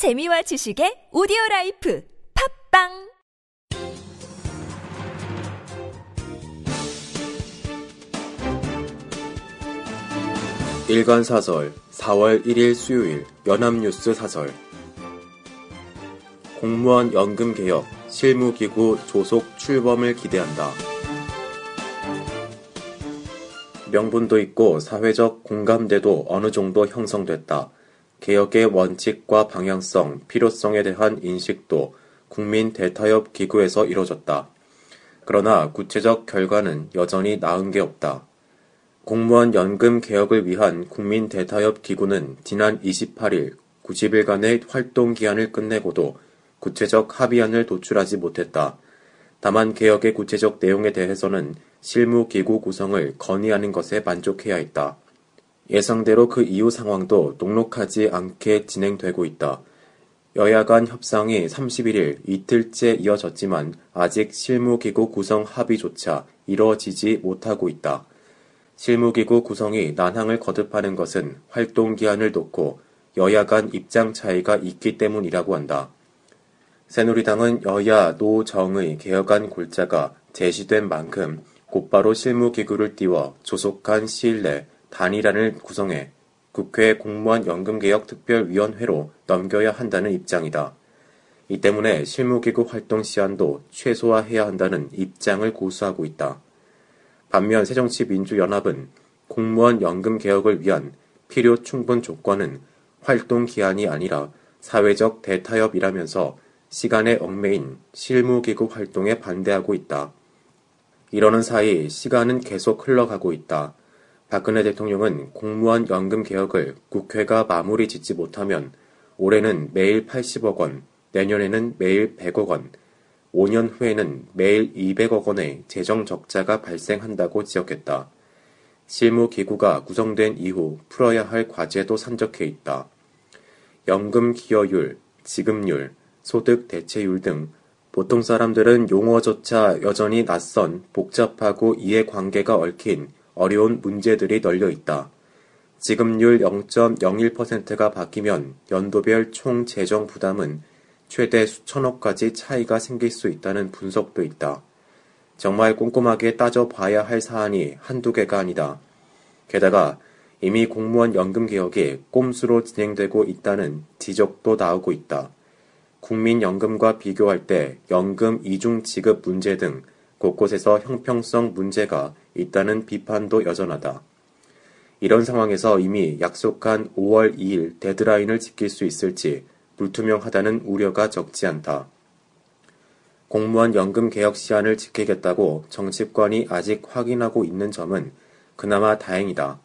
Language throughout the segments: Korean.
재미와 지식의 오디오 라이프 팝빵 일간 사설 4월 1일 수요일 연합뉴스 사설 공무원 연금 개혁 실무기구 조속 출범을 기대한다. 명분도 있고 사회적 공감대도 어느 정도 형성됐다. 개혁의 원칙과 방향성, 필요성에 대한 인식도 국민 대타협 기구에서 이뤄졌다. 그러나 구체적 결과는 여전히 나은 게 없다. 공무원 연금 개혁을 위한 국민 대타협 기구는 지난 28일 90일간의 활동 기한을 끝내고도 구체적 합의안을 도출하지 못했다. 다만 개혁의 구체적 내용에 대해서는 실무 기구 구성을 건의하는 것에 만족해야 했다. 예상대로 그 이후 상황도 녹록하지 않게 진행되고 있다. 여야 간 협상이 31일 이틀째 이어졌지만 아직 실무기구 구성 합의조차 이뤄지지 못하고 있다. 실무기구 구성이 난항을 거듭하는 것은 활동 기한을 놓고 여야 간 입장 차이가 있기 때문이라고 한다. 새누리당은 여야 노정의 개혁안 골자가 제시된 만큼 곧바로 실무기구를 띄워 조속한 시일 내 단일안을 구성해 국회 공무원 연금개혁 특별위원회로 넘겨야 한다는 입장이다. 이 때문에 실무기구 활동 시한도 최소화해야 한다는 입장을 고수하고 있다. 반면 새정치민주연합은 공무원 연금 개혁을 위한 필요 충분 조건은 활동 기한이 아니라 사회적 대타협이라면서 시간에 얽매인 실무기구 활동에 반대하고 있다. 이러는 사이 시간은 계속 흘러가고 있다. 박근혜 대통령은 공무원 연금 개혁을 국회가 마무리 짓지 못하면 올해는 매일 80억 원, 내년에는 매일 100억 원, 5년 후에는 매일 200억 원의 재정 적자가 발생한다고 지적했다. 실무 기구가 구성된 이후 풀어야 할 과제도 산적해 있다. 연금 기여율, 지급률, 소득 대체율 등 보통 사람들은 용어조차 여전히 낯선 복잡하고 이해관계가 얽힌 어려운 문제들이 널려 있다. 지급률 0.01%가 바뀌면 연도별 총 재정 부담은 최대 수천억까지 차이가 생길 수 있다는 분석도 있다. 정말 꼼꼼하게 따져봐야 할 사안이 한두 개가 아니다. 게다가 이미 공무원 연금 개혁이 꼼수로 진행되고 있다는 지적도 나오고 있다. 국민연금과 비교할 때 연금 이중 지급 문제 등 곳곳에서 형평성 문제가 있다는 비판도 여전하다. 이런 상황에서 이미 약속한 5월 2일 데드라인을 지킬 수 있을지 불투명하다는 우려가 적지 않다. 공무원 연금 개혁 시한을 지키겠다고 정치권이 아직 확인하고 있는 점은 그나마 다행이다.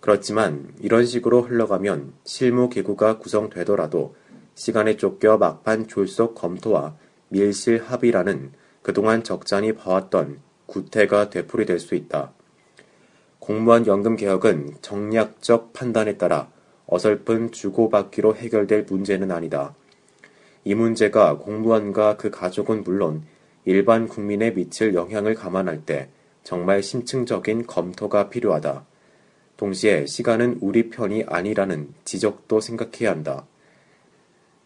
그렇지만 이런 식으로 흘러가면 실무 기구가 구성되더라도 시간에 쫓겨 막판 졸속 검토와 밀실 합의라는 그동안 적잖이 봐왔던 구태가 되풀이될 수 있다. 공무원 연금 개혁은 정략적 판단에 따라 어설픈 주고받기로 해결될 문제는 아니다. 이 문제가 공무원과 그 가족은 물론 일반 국민에 미칠 영향을 감안할 때 정말 심층적인 검토가 필요하다. 동시에 시간은 우리 편이 아니라는 지적도 생각해야 한다.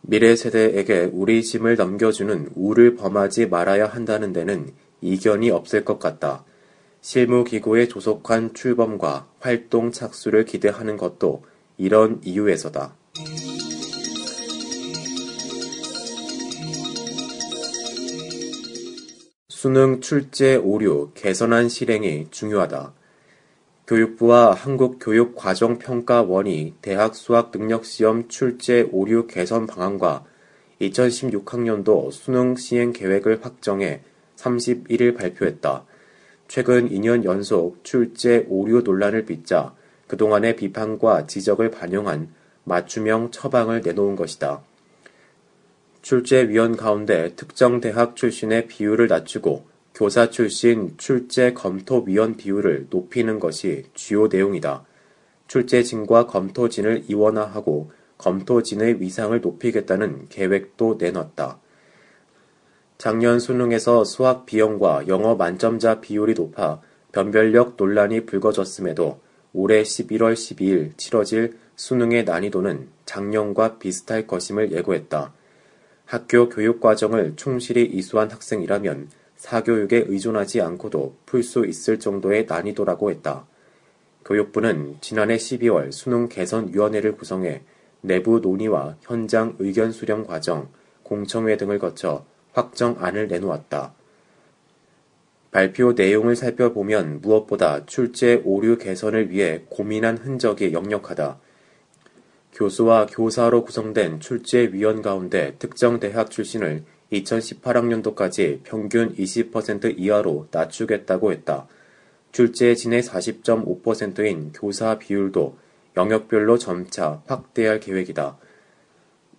미래 세대에게 우리 짐을 넘겨주는 우를 범하지 말아야 한다는 데는 이견이 없을 것 같다. 실무기구의 조속한 출범과 활동 착수를 기대하는 것도 이런 이유에서다. 수능 출제 오류 개선안 실행이 중요하다. 교육부와 한국교육과정평가원이 대학 수학 능력시험 출제 오류 개선 방안과 2016학년도 수능 시행 계획을 확정해 31일 발표했다. 최근 2년 연속 출제 오류 논란을 빚자 그동안의 비판과 지적을 반영한 맞춤형 처방을 내놓은 것이다. 출제위원 가운데 특정 대학 출신의 비율을 낮추고 교사 출신 출제 검토위원 비율을 높이는 것이 주요 내용이다. 출제진과 검토진을 이원화하고 검토진의 위상을 높이겠다는 계획도 내놨다. 작년 수능에서 수학 비용과 영어 만점자 비율이 높아 변별력 논란이 불거졌음에도 올해 11월 12일 치러질 수능의 난이도는 작년과 비슷할 것임을 예고했다. 학교 교육 과정을 충실히 이수한 학생이라면 사교육에 의존하지 않고도 풀 수 있을 정도의 난이도라고 했다. 교육부는 지난해 12월 수능 개선위원회를 구성해 내부 논의와 현장 의견 수렴 과정, 공청회 등을 거쳐 확정안을 내놓았다. 발표 내용을 살펴보면 무엇보다 출제 오류 개선을 위해 고민한 흔적이 역력하다. 교수와 교사로 구성된 출제위원 가운데 특정 대학 출신을 2018학년도까지 평균 20% 이하로 낮추겠다고 했다. 출제진의 40.5%인 교사 비율도 영역별로 점차 확대할 계획이다.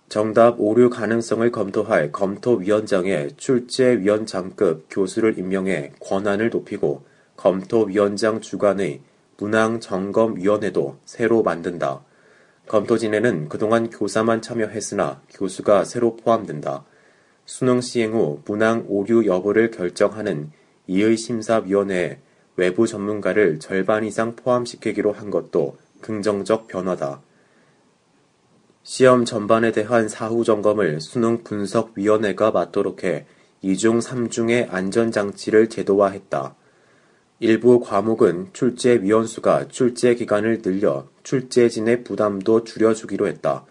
정답 오류 가능성을 검토할 검토위원장의 출제위원장급 교수를 임명해 권한을 높이고 검토위원장 주관의 문항점검위원회도 새로 만든다. 검토진에는 그동안 교사만 참여했으나 교수가 새로 포함된다. 수능 시행 후 문항 오류 여부를 결정하는 이의 심사위원회에 외부 전문가를 절반 이상 포함시키기로 한 것도 긍정적 변화다. 시험 전반에 대한 사후 점검을 수능 분석위원회가 맡도록 해 2중 3중의 안전장치를 제도화했다. 일부 과목은 출제위원수가 출제 기간을 늘려 출제진의 부담도 줄여주기로 했다.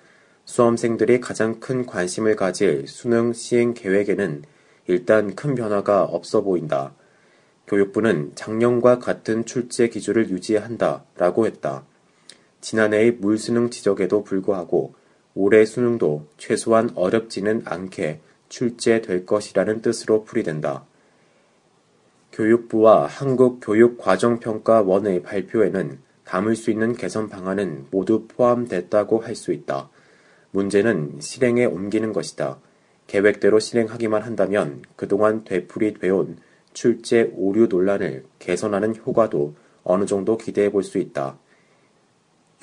수험생들이 가장 큰 관심을 가질 수능 시행 계획에는 일단 큰 변화가 없어 보인다. 교육부는 작년과 같은 출제 기준을 유지한다 라고 했다. 지난해의 물수능 지적에도 불구하고 올해 수능도 최소한 어렵지는 않게 출제될 것이라는 뜻으로 풀이된다. 교육부와 한국교육과정평가원의 발표에는 담을 수 있는 개선 방안은 모두 포함됐다고 할 수 있다. 문제는 실행에 옮기는 것이다. 계획대로 실행하기만 한다면 그동안 되풀이되온 출제 오류 논란을 개선하는 효과도 어느 정도 기대해 볼 수 있다.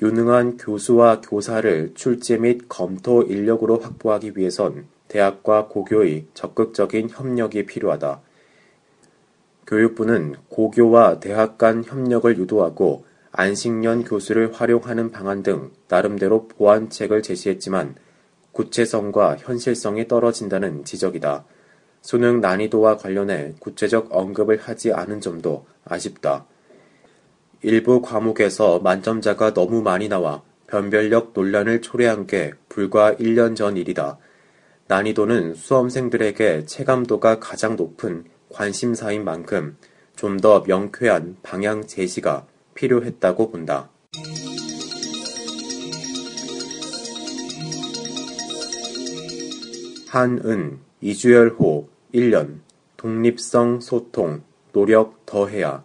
유능한 교수와 교사를 출제 및 검토 인력으로 확보하기 위해선 대학과 고교의 적극적인 협력이 필요하다. 교육부는 고교와 대학 간 협력을 유도하고 안식년 교수를 활용하는 방안 등 나름대로 보완책을 제시했지만 구체성과 현실성이 떨어진다는 지적이다. 수능 난이도와 관련해 구체적 언급을 하지 않은 점도 아쉽다. 일부 과목에서 만점자가 너무 많이 나와 변별력 논란을 초래한 게 불과 1년 전 일이다. 난이도는 수험생들에게 체감도가 가장 높은 관심사인 만큼 좀 더 명쾌한 방향 제시가 필요했다고 본다. 한은 이주열호 1년 독립성 소통 노력 더해야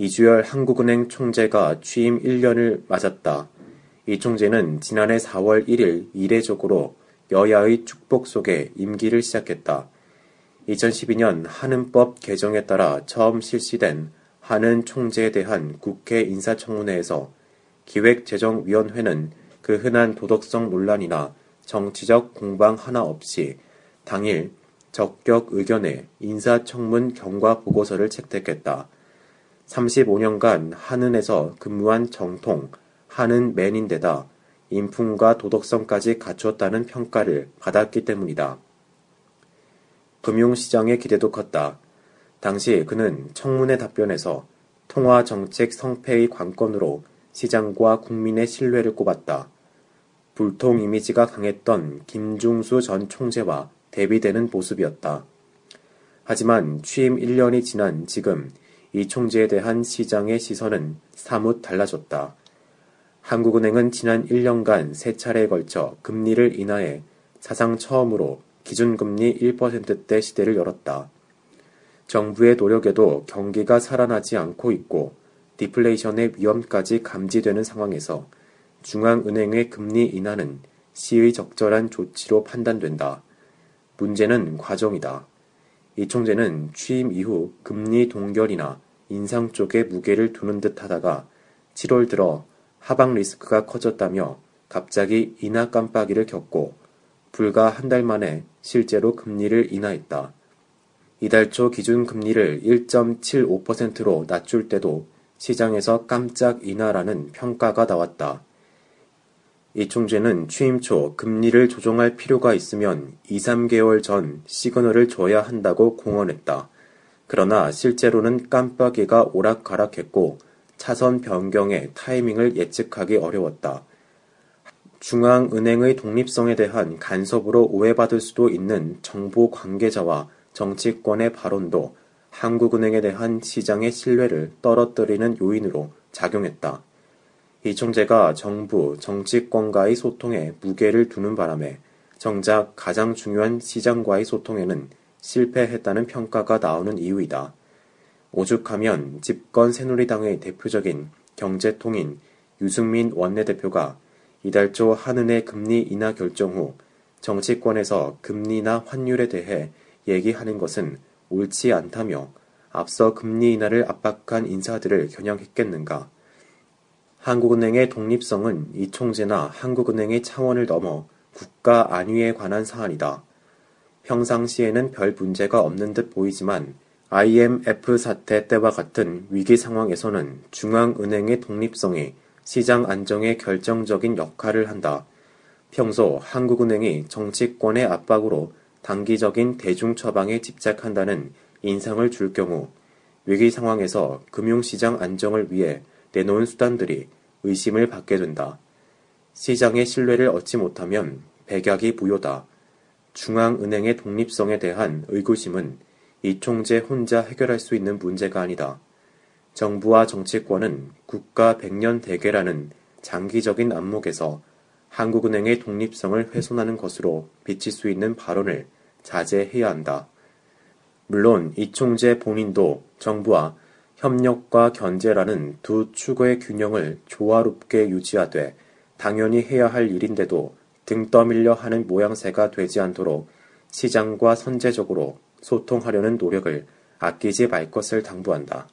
이주열 한국은행 총재가 취임 1년을 맞았다. 이 총재는 지난해 4월 1일 이례적으로 여야의 축복 속에 임기를 시작했다. 2012년 한은법 개정에 따라 처음 실시된 한은 총재에 대한 국회 인사청문회에서 기획재정위원회는 그 흔한 도덕성 논란이나 정치적 공방 하나 없이 당일 적격 의견에 인사청문 경과 보고서를 채택했다. 35년간 한은에서 근무한 정통, 한은 맨인데다 인품과 도덕성까지 갖추었다는 평가를 받았기 때문이다. 금융시장의 기대도 컸다. 당시 그는 청문회 답변에서 통화 정책 성패의 관건으로 시장과 국민의 신뢰를 꼽았다. 불통 이미지가 강했던 김중수 전 총재와 대비되는 모습이었다. 하지만 취임 1년이 지난 지금 이 총재에 대한 시장의 시선은 사뭇 달라졌다. 한국은행은 지난 1년간 세 차례에 걸쳐 금리를 인하해 사상 처음으로 기준금리 1%대 시대를 열었다. 정부의 노력에도 경기가 살아나지 않고 있고 디플레이션의 위험까지 감지되는 상황에서 중앙은행의 금리 인하는 시의 적절한 조치로 판단된다. 문제는 과정이다. 이 총재는 취임 이후 금리 동결이나 인상 쪽에 무게를 두는 듯 하다가 7월 들어 하방 리스크가 커졌다며 갑자기 인하 깜빡이를 겪고 불과 한 달 만에 실제로 금리를 인하했다. 이달 초 기준 금리를 1.75%로 낮출 때도 시장에서 깜짝 인하라는 평가가 나왔다. 이 총재는 취임 초 금리를 조정할 필요가 있으면 2, 3개월 전 시그널을 줘야 한다고 공언했다. 그러나 실제로는 깜빡이가 오락가락했고 차선 변경의 타이밍을 예측하기 어려웠다. 중앙은행의 독립성에 대한 간섭으로 오해받을 수도 있는 정보 관계자와 정치권의 발언도 한국은행에 대한 시장의 신뢰를 떨어뜨리는 요인으로 작용했다. 이 총재가 정부, 정치권과의 소통에 무게를 두는 바람에 정작 가장 중요한 시장과의 소통에는 실패했다는 평가가 나오는 이유이다. 오죽하면 집권 새누리당의 대표적인 경제통인 유승민 원내대표가 이달 초 한은의 금리 인하 결정 후 정치권에서 금리나 환율에 대해 얘기하는 것은 옳지 않다며 앞서 금리 인하를 압박한 인사들을 겨냥했겠는가. 한국은행의 독립성은 이 총재나 한국은행의 차원을 넘어 국가 안위에 관한 사안이다. 평상시에는 별 문제가 없는 듯 보이지만 IMF 사태 때와 같은 위기 상황에서는 중앙은행의 독립성이 시장 안정에 결정적인 역할을 한다. 평소 한국은행이 정치권의 압박으로 단기적인 대중 처방에 집착한다는 인상을 줄 경우 위기 상황에서 금융시장 안정을 위해 내놓은 수단들이 의심을 받게 된다. 시장의 신뢰를 얻지 못하면 백약이 부요다. 중앙은행의 독립성에 대한 의구심은 이 총재 혼자 해결할 수 있는 문제가 아니다. 정부와 정치권은 국가 백년 대계라는 장기적인 안목에서 한국은행의 독립성을 훼손하는 것으로 비칠 수 있는 발언을 자제해야 한다. 물론 이 총재 본인도 정부와 협력과 견제라는 두 축의 균형을 조화롭게 유지하되 당연히 해야 할 일인데도 등 떠밀려 하는 모양새가 되지 않도록 시장과 선제적으로 소통하려는 노력을 아끼지 말 것을 당부한다.